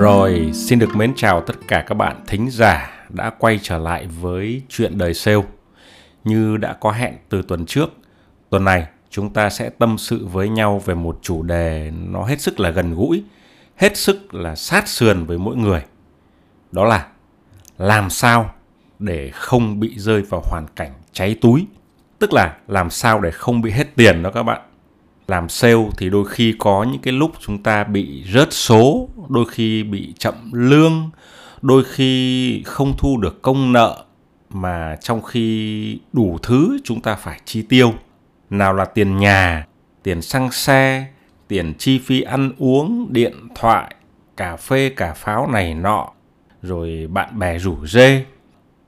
Rồi, xin được mến chào tất cả các bạn thính giả đã quay trở lại với chuyện đời sale. Như đã có hẹn từ tuần trước, tuần này chúng ta sẽ tâm sự với nhau về một chủ đề nó hết sức là gần gũi, hết sức là sát sườn với mỗi người. Đó là làm sao để không bị rơi vào hoàn cảnh cháy túi. Tức là làm sao để không bị hết tiền đó các bạn làm sale thì đôi khi có những cái lúc chúng ta bị rớt số, đôi khi bị chậm lương, đôi khi không thu được công nợ mà trong khi đủ thứ chúng ta phải chi tiêu. Nào là tiền nhà, tiền xăng xe, tiền chi phí ăn uống, điện thoại, cà phê, cà pháo này nọ, rồi bạn bè rủ rê.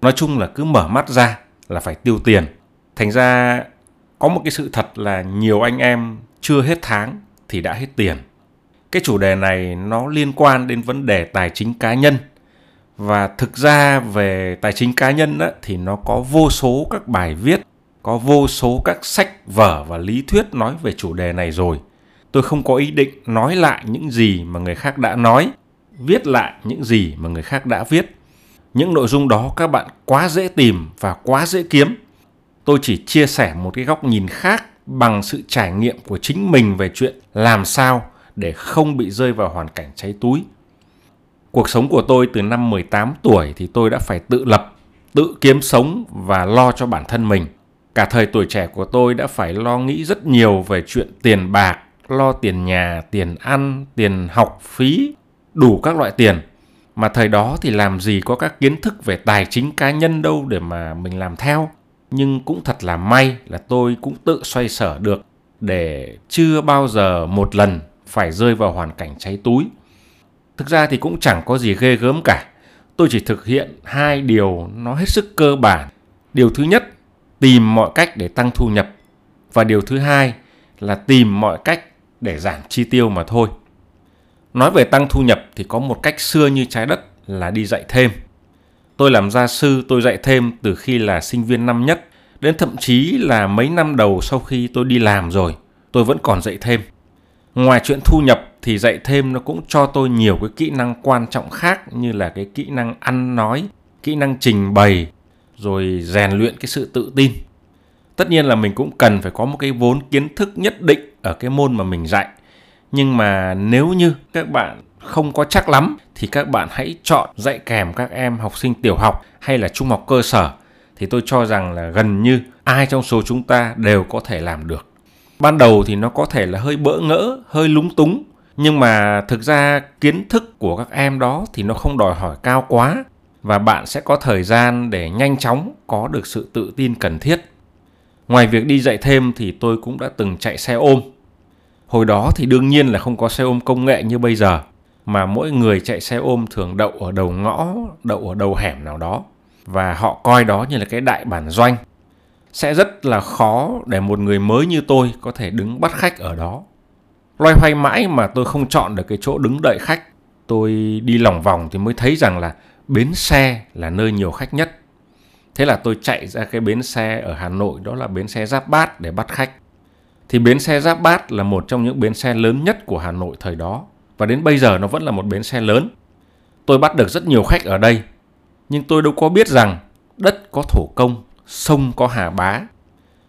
Nói chung là cứ mở mắt ra là phải tiêu tiền. Thành ra có một cái sự thật là nhiều anh em chưa hết tháng thì đã hết tiền. Cái chủ đề này nó liên quan đến vấn đề tài chính cá nhân. Và thực ra về tài chính cá nhân á, thì nó có vô số các bài viết, có vô số các sách vở và lý thuyết nói về chủ đề này rồi. Tôi không có ý định nói lại những gì mà người khác đã nói, viết lại những gì mà người khác đã viết. Những nội dung đó các bạn quá dễ tìm và quá dễ kiếm. Tôi chỉ chia sẻ một cái góc nhìn khác bằng sự trải nghiệm của chính mình về chuyện làm sao để không bị rơi vào hoàn cảnh cháy túi. Cuộc sống của tôi từ năm 18 tuổi thì tôi đã phải tự lập, tự kiếm sống và lo cho bản thân mình. Cả thời tuổi trẻ của tôi đã phải lo nghĩ rất nhiều về chuyện tiền bạc, lo tiền nhà, tiền ăn, tiền học phí, đủ các loại tiền. Mà thời đó thì làm gì có các kiến thức về tài chính cá nhân đâu để mà mình làm theo nhưng cũng thật là may là tôi cũng tự xoay sở được để chưa bao giờ một lần phải rơi vào hoàn cảnh cháy túi. Thực ra thì cũng chẳng có gì ghê gớm cả. Tôi chỉ thực hiện hai điều nó hết sức cơ bản. Điều thứ nhất, tìm mọi cách để tăng thu nhập. Và điều thứ hai là tìm mọi cách để giảm chi tiêu mà thôi. Nói về tăng thu nhập thì có một cách xưa như trái đất là đi dạy thêm. Tôi làm gia sư, tôi dạy thêm từ khi là sinh viên năm nhất, đến thậm chí là mấy năm đầu sau khi tôi đi làm rồi, tôi vẫn còn dạy thêm. Ngoài chuyện thu nhập thì dạy thêm nó cũng cho tôi nhiều cái kỹ năng quan trọng khác như là cái kỹ năng ăn nói, kỹ năng trình bày, rồi rèn luyện cái sự tự tin. Tất nhiên là mình cũng cần phải có một cái vốn kiến thức nhất định ở cái môn mà mình dạy. Nhưng mà nếu như các bạn không có chắc lắm thì các bạn hãy chọn dạy kèm các em học sinh tiểu học hay là trung học cơ sở thì tôi cho rằng là gần như ai trong số chúng ta đều có thể làm được. Ban đầu thì nó có thể là hơi bỡ ngỡ, hơi lúng túng, nhưng mà thực ra kiến thức của các em đó thì nó không đòi hỏi cao quá và bạn sẽ có thời gian để nhanh chóng có được sự tự tin cần thiết. Ngoài việc đi dạy thêm thì tôi cũng đã từng chạy xe ôm. Hồi đó thì đương nhiên là không có xe ôm công nghệ như bây giờ mà mỗi người chạy xe ôm thường đậu ở đầu ngõ, đậu ở đầu hẻm nào đó và họ coi đó như là cái đại bản doanh. Sẽ rất là khó để một người mới như tôi có thể đứng bắt khách ở đó. Loay hoay mãi mà tôi không chọn được cái chỗ đứng đợi khách. Tôi đi lòng vòng thì mới thấy rằng là bến xe là nơi nhiều khách nhất. Thế là tôi chạy ra cái bến xe ở Hà Nội đó là bến xe Giáp Bát để bắt khách. Thì bến xe Giáp Bát là một trong những bến xe lớn nhất của Hà Nội thời đó và đến bây giờ nó vẫn là một bến xe lớn. Tôi bắt được rất nhiều khách ở đây, nhưng tôi đâu có biết rằng đất có thổ công, sông có hà bá.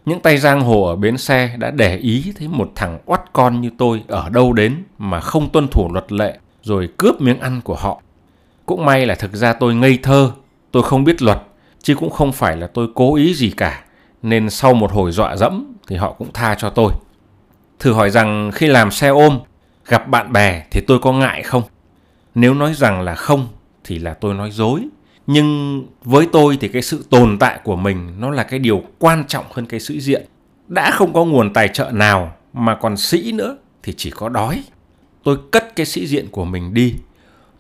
Những tay giang hồ ở bến xe đã để ý thấy một thằng oắt con như tôi ở đâu đến mà không tuân thủ luật lệ rồi cướp miếng ăn của họ. Cũng may là thực ra tôi ngây thơ, tôi không biết luật, chứ cũng không phải là tôi cố ý gì cả, nên sau một hồi dọa dẫm thì họ cũng tha cho tôi. Thử hỏi rằng khi làm xe ôm gặp bạn bè thì tôi có ngại không nếu nói rằng là không thì là tôi nói dối nhưng với tôi thì cái sự tồn tại của mình nó là cái điều quan trọng hơn cái sĩ diện đã không có nguồn tài trợ nào mà còn sĩ nữa thì chỉ có đói. Tôi cất cái sĩ diện của mình đi.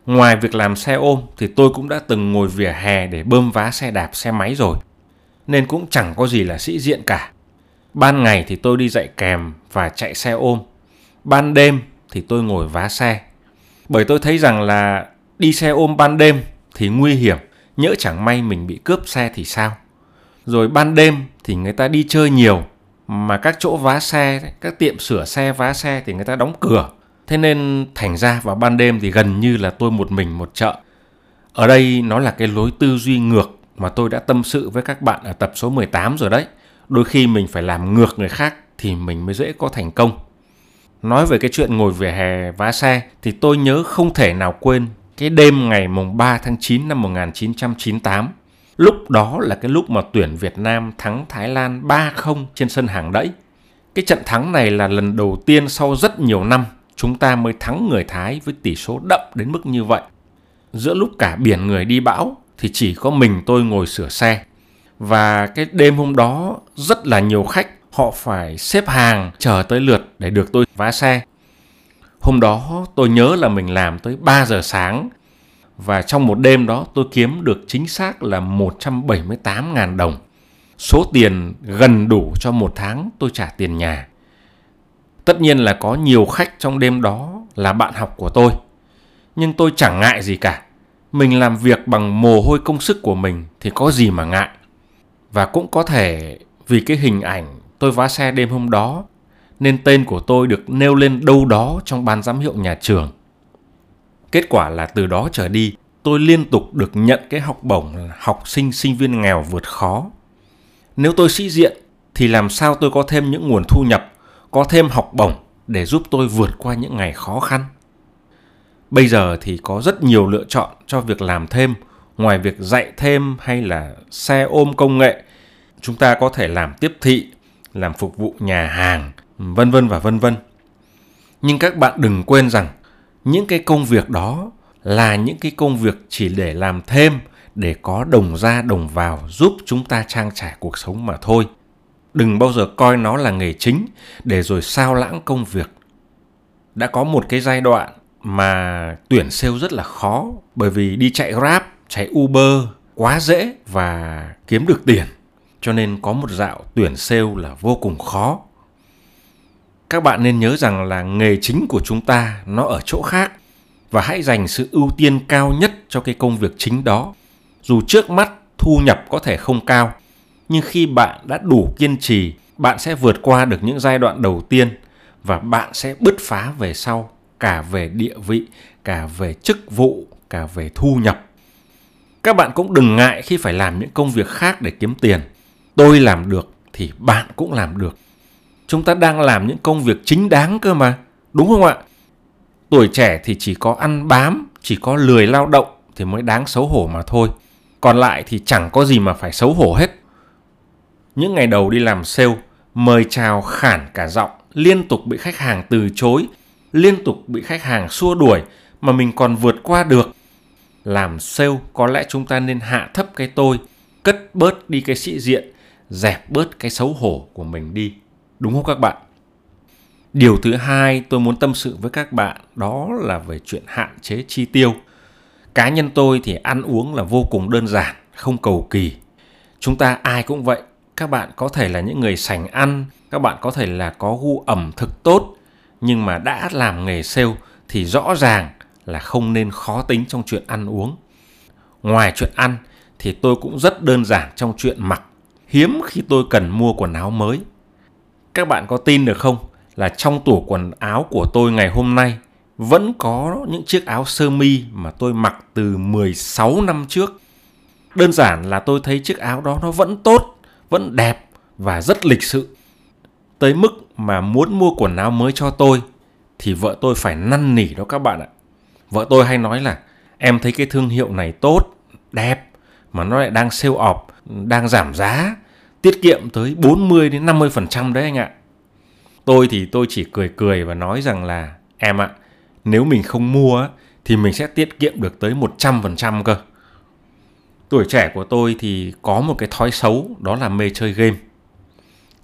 Ngoài việc làm xe ôm thì tôi cũng đã từng ngồi vỉa hè để bơm vá xe đạp, xe máy rồi. Nên cũng chẳng có gì là sĩ diện cả. Ban ngày thì tôi đi dạy kèm và chạy xe ôm. Ban đêm thì tôi ngồi vá xe. Bởi tôi thấy rằng là đi xe ôm ban đêm thì nguy hiểm, nhỡ chẳng may mình bị cướp xe thì sao. Rồi ban đêm thì người ta đi chơi nhiều, mà các chỗ vá xe, các tiệm sửa xe vá xe thì người ta đóng cửa. Thế nên thành ra vào ban đêm thì gần như là tôi một mình một chợ. Ở đây nó là cái lối tư duy ngược mà tôi đã tâm sự với các bạn ở tập số 18 rồi đấy. Đôi khi mình phải làm ngược người khác thì mình mới dễ có thành công. Nói về cái chuyện ngồi về hè, vá xe, thì tôi nhớ không thể nào quên cái đêm ngày mùng 3 tháng 9 năm 1998. Lúc đó là cái lúc mà tuyển Việt Nam thắng Thái Lan 3-0 trên sân hàng đẫy. Cái trận thắng này là lần đầu tiên sau rất nhiều năm chúng ta mới thắng người Thái với tỷ số đậm đến mức như vậy. Giữa lúc cả biển người đi bão thì chỉ có mình tôi ngồi sửa xe. Và cái đêm hôm đó rất là nhiều khách họ phải xếp hàng chờ tới lượt để được tôi vá xe. Hôm đó tôi nhớ là mình làm tới 3 giờ sáng và trong một đêm đó tôi kiếm được chính xác là 178.000 đồng. Số tiền gần đủ cho một tháng tôi trả tiền nhà. Tất nhiên là có nhiều khách trong đêm đó là bạn học của tôi. Nhưng tôi chẳng ngại gì cả. Mình làm việc bằng mồ hôi công sức của mình thì có gì mà ngại. Và cũng có thể vì cái hình ảnh tôi vá xe đêm hôm đó nên tên của tôi được nêu lên đâu đó trong ban giám hiệu nhà trường. Kết quả là từ đó trở đi, tôi liên tục được nhận cái học bổng là học sinh sinh viên nghèo vượt khó. Nếu tôi sĩ diện thì làm sao tôi có thêm những nguồn thu nhập, có thêm học bổng để giúp tôi vượt qua những ngày khó khăn. Bây giờ thì có rất nhiều lựa chọn cho việc làm thêm, ngoài việc dạy thêm hay là xe ôm công nghệ, chúng ta có thể làm tiếp thị, làm phục vụ nhà hàng, vân vân và vân vân. Nhưng các bạn đừng quên rằng những cái công việc đó là những cái công việc chỉ để làm thêm để có đồng ra đồng vào giúp chúng ta trang trải cuộc sống mà thôi. Đừng bao giờ coi nó là nghề chính để rồi sao lãng công việc. Đã có một cái giai đoạn mà tuyển sale rất là khó bởi vì đi chạy Grab, chạy Uber quá dễ và kiếm được tiền. Cho nên có một dạo tuyển sale là vô cùng khó các bạn nên nhớ rằng là nghề chính của chúng ta nó ở chỗ khác và hãy dành sự ưu tiên cao nhất cho cái công việc chính đó. Dù trước mắt thu nhập có thể không cao, nhưng khi bạn đã đủ kiên trì, bạn sẽ vượt qua được những giai đoạn đầu tiên và bạn sẽ bứt phá về sau, cả về địa vị, cả về chức vụ, cả về thu nhập. Các bạn cũng đừng ngại khi phải làm những công việc khác để kiếm tiền. Tôi làm được thì bạn cũng làm được. Chúng ta đang làm những công việc chính đáng cơ mà, đúng không ạ? Tuổi trẻ thì chỉ có ăn bám, chỉ có lười lao động thì mới đáng xấu hổ mà thôi. Còn lại thì chẳng có gì mà phải xấu hổ hết. Những ngày đầu đi làm sale, mời chào khản cả giọng, liên tục bị khách hàng từ chối, liên tục bị khách hàng xua đuổi mà mình còn vượt qua được. Làm sale có lẽ chúng ta nên hạ thấp cái tôi, cất bớt đi cái sĩ diện dẹp bớt cái xấu hổ của mình đi Đúng không các bạn? Điều thứ hai tôi muốn tâm sự với các bạn đó là về chuyện hạn chế chi tiêu. Cá nhân tôi thì ăn uống là vô cùng đơn giản, không cầu kỳ. Chúng ta ai cũng vậy. Các bạn có thể là những người sành ăn, các bạn có thể là có gu ẩm thực tốt, nhưng mà đã làm nghề sale thì rõ ràng là không nên khó tính trong chuyện ăn uống. Ngoài chuyện ăn thì tôi cũng rất đơn giản trong chuyện mặc. Hiếm khi tôi cần mua quần áo mới các bạn có tin được không là trong tủ quần áo của tôi ngày hôm nay vẫn có những chiếc áo sơ mi mà tôi mặc từ 16 năm trước. Đơn giản là tôi thấy chiếc áo đó nó vẫn tốt, vẫn đẹp và rất lịch sự. Tới mức mà muốn mua quần áo mới cho tôi thì vợ tôi phải năn nỉ đó các bạn ạ. Vợ tôi hay nói là em thấy cái thương hiệu này tốt, đẹp mà nó lại đang sale off, đang giảm giá tiết kiệm tới 40 đến 50% đấy anh ạ. Tôi thì tôi chỉ cười cười và nói rằng là em ạ, nếu mình không mua thì mình sẽ tiết kiệm được tới 100% cơ. Tuổi trẻ của tôi thì có một cái thói xấu đó là mê chơi game.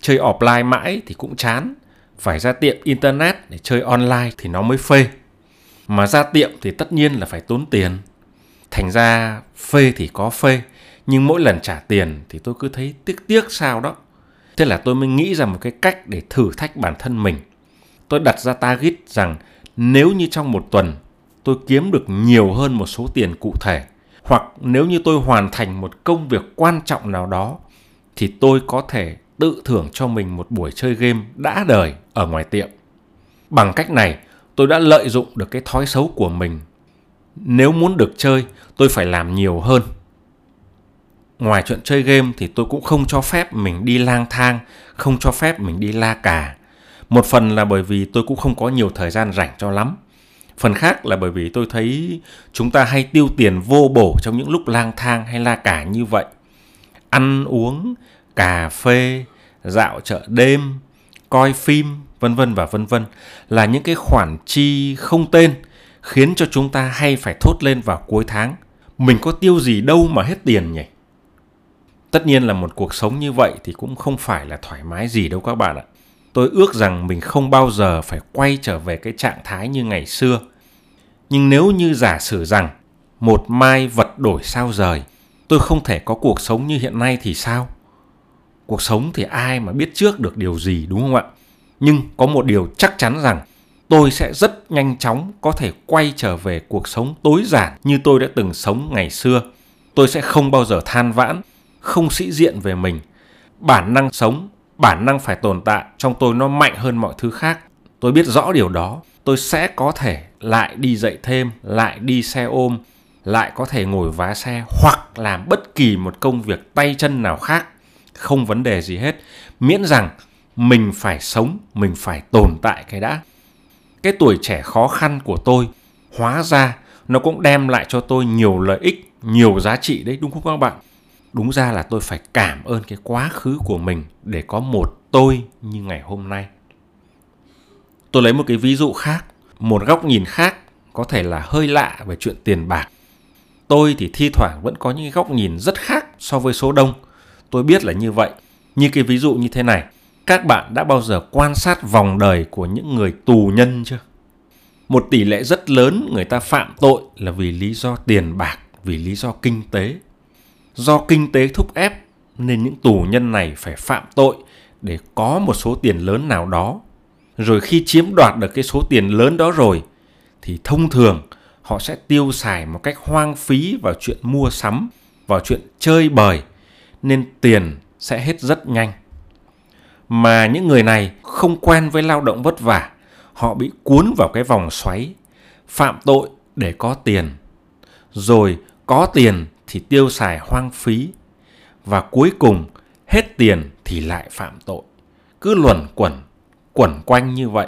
chơi offline mãi thì cũng chán phải ra tiệm internet để chơi online thì nó mới phê mà ra tiệm thì tất nhiên là phải tốn tiền thành ra phê thì có phê nhưng mỗi lần trả tiền thì tôi cứ thấy tiếc tiếc sao đó thế là tôi mới nghĩ ra một cái cách để thử thách bản thân mình tôi đặt ra target rằng nếu như trong một tuần tôi kiếm được nhiều hơn một số tiền cụ thể hoặc nếu như tôi hoàn thành một công việc quan trọng nào đó thì tôi có thể tự thưởng cho mình một buổi chơi game đã đời ở ngoài tiệm. Bằng cách này, tôi đã lợi dụng được cái thói xấu của mình. Nếu muốn được chơi, tôi phải làm nhiều hơn. Ngoài chuyện chơi game thì tôi cũng không cho phép mình đi lang thang, không cho phép mình đi la cà. Một phần là bởi vì tôi cũng không có nhiều thời gian rảnh cho lắm. Phần khác là bởi vì tôi thấy chúng ta hay tiêu tiền vô bổ trong những lúc lang thang hay la cà như vậy. Ăn uống, cà phê, dạo chợ đêm, coi phim, vân vân và vân vân là những cái khoản chi không tên khiến cho chúng ta hay phải thốt lên vào cuối tháng. Mình có tiêu gì đâu mà hết tiền nhỉ? Tất nhiên là một cuộc sống như vậy thì cũng không phải là thoải mái gì đâu các bạn ạ. Tôi ước rằng mình không bao giờ phải quay trở về cái trạng thái như ngày xưa. Nhưng nếu như giả sử rằng một mai vật đổi sao rời, tôi không thể có cuộc sống như hiện nay thì sao? cuộc sống thì ai mà biết trước được điều gì đúng không ạ nhưng có một điều chắc chắn rằng tôi sẽ rất nhanh chóng có thể quay trở về cuộc sống tối giản như tôi đã từng sống ngày xưa tôi sẽ không bao giờ than vãn không sĩ diện về mình. Bản năng sống, bản năng phải tồn tại, trong tôi nó mạnh hơn mọi thứ khác. Tôi biết rõ điều đó. Tôi sẽ có thể lại đi dậy thêm, lại đi xe ôm, lại có thể ngồi vá xe, hoặc làm bất kỳ một công việc tay chân nào khác. Không vấn đề gì hết. Miễn rằng mình phải sống, mình phải tồn tại cái đã. Cái tuổi trẻ khó khăn của tôi, hóa ra nó cũng đem lại cho tôi nhiều lợi ích, nhiều giá trị đấy, đúng không các bạn? Đúng ra là tôi phải cảm ơn cái quá khứ của mình để có một tôi như ngày hôm nay tôi lấy một cái ví dụ khác một góc nhìn khác có thể là hơi lạ về chuyện tiền bạc tôi thì thi thoảng vẫn có những góc nhìn rất khác so với số đông Tôi biết là như vậy. Như cái ví dụ như thế này, các bạn đã bao giờ quan sát vòng đời của những người tù nhân chưa? Một tỷ lệ rất lớn người ta phạm tội là vì lý do tiền bạc, vì lý do kinh tế. Do kinh tế thúc ép nên những tù nhân này phải phạm tội để có một số tiền lớn nào đó. Rồi khi chiếm đoạt được cái số tiền lớn đó rồi thì thông thường họ sẽ tiêu xài một cách hoang phí vào chuyện mua sắm, vào chuyện chơi bời nên tiền sẽ hết rất nhanh. Mà những người này không quen với lao động vất vả, họ bị cuốn vào cái vòng xoáy, phạm tội để có tiền. Rồi có tiền thì tiêu xài hoang phí và cuối cùng hết tiền thì lại phạm tội. Cứ luẩn quẩn, quẩn quanh như vậy.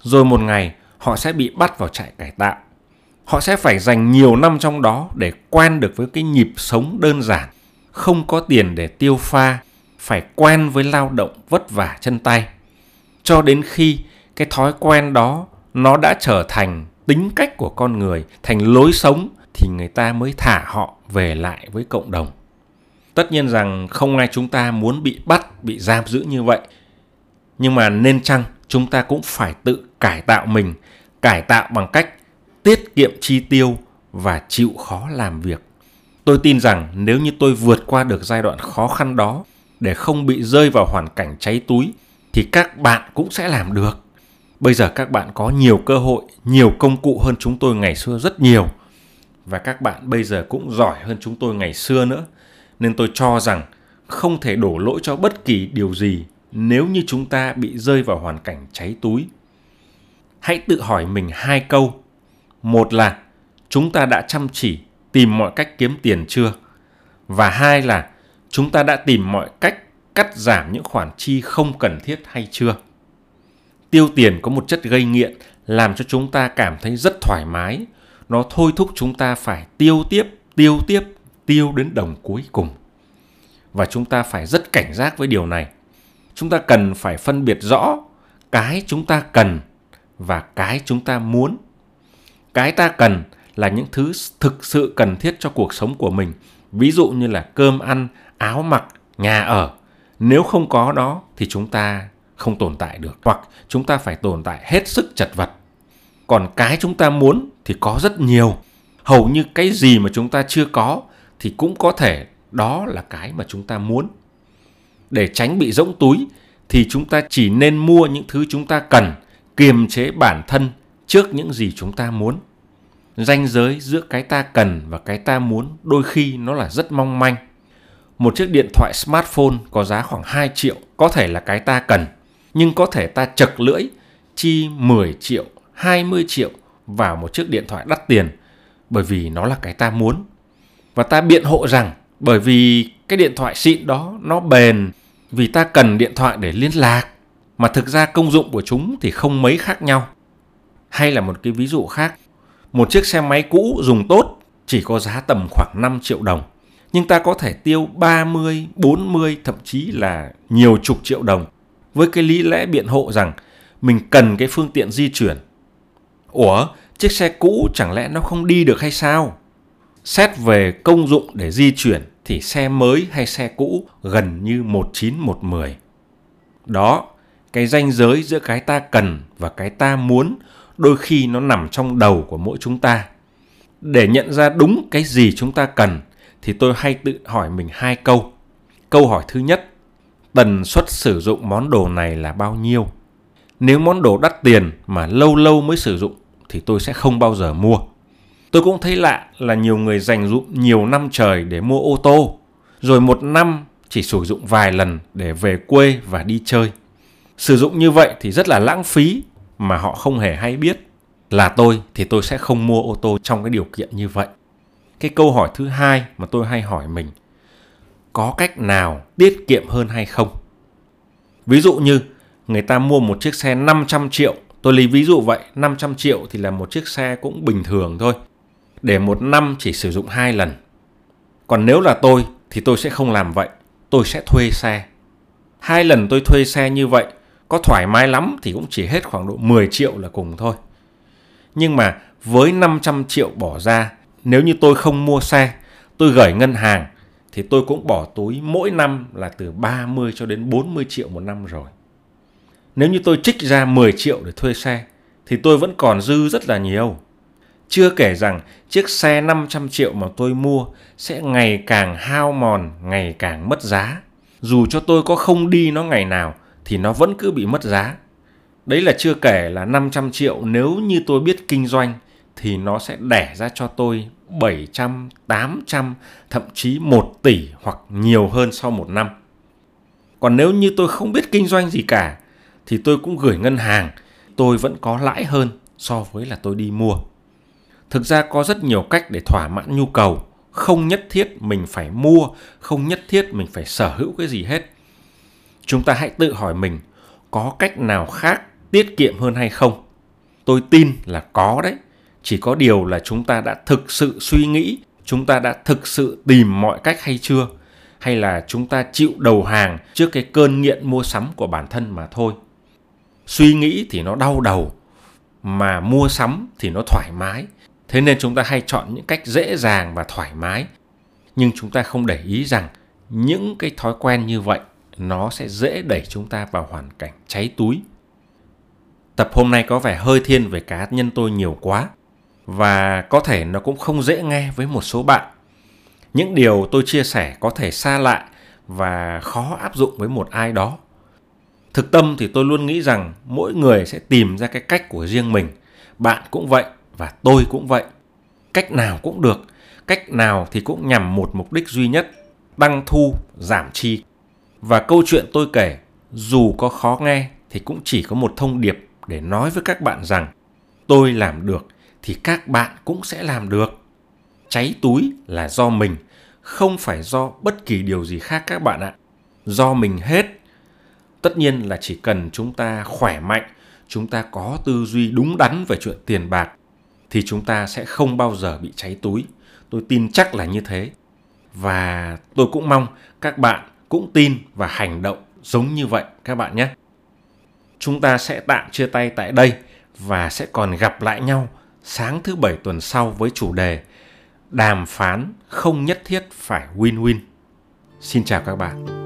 Rồi một ngày họ sẽ bị bắt vào trại cải tạo. Họ sẽ phải dành nhiều năm trong đó để quen được với cái nhịp sống đơn giản không có tiền để tiêu pha, phải quen với lao động vất vả chân tay. Cho đến khi cái thói quen đó nó đã trở thành tính cách của con người, thành lối sống thì người ta mới thả họ về lại với cộng đồng. Tất nhiên rằng không ai chúng ta muốn bị bắt, bị giam giữ như vậy. Nhưng mà nên chăng chúng ta cũng phải tự cải tạo mình, cải tạo bằng cách tiết kiệm chi tiêu và chịu khó làm việc Tôi tin rằng nếu như tôi vượt qua được giai đoạn khó khăn đó để không bị rơi vào hoàn cảnh cháy túi thì các bạn cũng sẽ làm được. Bây giờ các bạn có nhiều cơ hội, nhiều công cụ hơn chúng tôi ngày xưa rất nhiều. Và các bạn bây giờ cũng giỏi hơn chúng tôi ngày xưa nữa. Nên tôi cho rằng không thể đổ lỗi cho bất kỳ điều gì nếu như chúng ta bị rơi vào hoàn cảnh cháy túi. Hãy tự hỏi mình hai câu. Một là, chúng ta đã chăm chỉ tìm mọi cách kiếm tiền chưa? Và hai là, chúng ta đã tìm mọi cách cắt giảm những khoản chi không cần thiết hay chưa? Tiêu tiền có một chất gây nghiện, làm cho chúng ta cảm thấy rất thoải mái. Nó thôi thúc chúng ta phải tiêu tiếp, tiêu tiếp, tiêu đến đồng cuối cùng. Và chúng ta phải rất cảnh giác với điều này. Chúng ta cần phải phân biệt rõ cái chúng ta cần và cái chúng ta muốn. Cái ta cần là những thứ thực sự cần thiết cho cuộc sống của mình ví dụ như là cơm ăn áo mặc nhà ở nếu không có đó thì chúng ta không tồn tại được hoặc chúng ta phải tồn tại hết sức chật vật còn cái chúng ta muốn thì có rất nhiều. Hầu như cái gì mà chúng ta chưa có thì cũng có thể đó là cái mà chúng ta muốn. Để tránh bị rỗng túi thì chúng ta chỉ nên mua những thứ chúng ta cần, kiềm chế bản thân trước những gì chúng ta muốn. Ranh giới giữa cái ta cần và cái ta muốn đôi khi nó là rất mong manh. Một chiếc điện thoại smartphone có giá khoảng 2 triệu, có thể là cái ta cần, nhưng có thể ta chật lưỡi, chi 10 triệu 20 triệu vào một chiếc điện thoại đắt tiền bởi vì nó là cái ta muốn. Và ta biện hộ rằng bởi vì cái điện thoại xịn đó nó bền vì ta cần điện thoại để liên lạc mà thực ra công dụng của chúng thì không mấy khác nhau. Hay là một cái ví dụ khác, một chiếc xe máy cũ dùng tốt chỉ có giá tầm khoảng 5 triệu đồng. Nhưng ta có thể tiêu 30, 40, thậm chí là nhiều chục triệu đồng với cái lý lẽ biện hộ rằng mình cần cái phương tiện di chuyển Ủa, chiếc xe cũ chẳng lẽ nó không đi được hay sao? Xét về công dụng để di chuyển thì xe mới hay xe cũ gần như một chín một mười. Đó, cái ranh giới giữa cái ta cần và cái ta muốn đôi khi nó nằm trong đầu của mỗi chúng ta. Để nhận ra đúng cái gì chúng ta cần thì tôi hay tự hỏi mình hai câu. Câu hỏi thứ nhất, tần suất sử dụng món đồ này là bao nhiêu? Nếu món đồ đắt tiền mà lâu lâu mới sử dụng thì tôi sẽ không bao giờ mua. Tôi cũng thấy lạ là nhiều người dành dụng nhiều năm trời để mua ô tô, rồi một năm chỉ sử dụng vài lần để về quê và đi chơi. Sử dụng như vậy thì rất là lãng phí mà họ không hề hay biết. Là tôi thì tôi sẽ không mua ô tô trong cái điều kiện như vậy. Cái câu hỏi thứ hai mà tôi hay hỏi mình, có cách nào tiết kiệm hơn hay không? Ví dụ như người ta mua một chiếc xe 500 triệu Tôi lấy ví dụ vậy, 500 triệu thì là một chiếc xe cũng bình thường thôi. Để một năm chỉ sử dụng hai lần. Còn nếu là tôi thì tôi sẽ không làm vậy. Tôi sẽ thuê xe. Hai lần tôi thuê xe như vậy, có thoải mái lắm thì cũng chỉ hết khoảng độ 10 triệu là cùng thôi. Nhưng mà với 500 triệu bỏ ra, nếu như tôi không mua xe, tôi gửi ngân hàng thì tôi cũng bỏ túi mỗi năm là từ 30 cho đến 40 triệu một năm rồi. Nếu như tôi trích ra 10 triệu để thuê xe thì tôi vẫn còn dư rất là nhiều. Chưa kể rằng chiếc xe 500 triệu mà tôi mua sẽ ngày càng hao mòn, ngày càng mất giá. Dù cho tôi có không đi nó ngày nào thì nó vẫn cứ bị mất giá. Đấy là chưa kể là 500 triệu nếu như tôi biết kinh doanh thì nó sẽ đẻ ra cho tôi 700, 800, thậm chí 1 tỷ hoặc nhiều hơn sau một năm. Còn nếu như tôi không biết kinh doanh gì cả thì tôi cũng gửi ngân hàng, tôi vẫn có lãi hơn so với là tôi đi mua. Thực ra có rất nhiều cách để thỏa mãn nhu cầu, không nhất thiết mình phải mua, không nhất thiết mình phải sở hữu cái gì hết. Chúng ta hãy tự hỏi mình, có cách nào khác tiết kiệm hơn hay không? Tôi tin là có đấy. Chỉ có điều là chúng ta đã thực sự suy nghĩ, chúng ta đã thực sự tìm mọi cách hay chưa? Hay là chúng ta chịu đầu hàng trước cái cơn nghiện mua sắm của bản thân mà thôi? Suy nghĩ thì nó đau đầu, mà mua sắm thì nó thoải mái. Thế nên chúng ta hay chọn những cách dễ dàng và thoải mái. Nhưng chúng ta không để ý rằng những cái thói quen như vậy, nó sẽ dễ đẩy chúng ta vào hoàn cảnh cháy túi. Tập hôm nay có vẻ hơi thiên về cá nhân tôi nhiều quá, và có thể nó cũng không dễ nghe với một số bạn. Những điều tôi chia sẻ có thể xa lạ và khó áp dụng với một ai đó thực tâm thì tôi luôn nghĩ rằng mỗi người sẽ tìm ra cái cách của riêng mình. Bạn cũng vậy và tôi cũng vậy. Cách nào cũng được. Cách nào thì cũng nhằm một mục đích duy nhất tăng thu, giảm chi. Và câu chuyện tôi kể, dù có khó nghe thì cũng chỉ có một thông điệp để nói với các bạn rằng, tôi làm được thì các bạn cũng sẽ làm được. Cháy túi là do mình, không phải do bất kỳ điều gì khác các bạn ạ. Do mình hết tất nhiên là chỉ cần chúng ta khỏe mạnh, chúng ta có tư duy đúng đắn về chuyện tiền bạc, thì chúng ta sẽ không bao giờ bị cháy túi tôi tin chắc là như thế và tôi cũng mong các bạn cũng tin và hành động giống như vậy, các bạn nhé chúng ta sẽ tạm chia tay tại đây và sẽ còn gặp lại nhau sáng thứ bảy tuần sau với chủ đề đàm phán không nhất thiết phải win-win. Xin chào các bạn.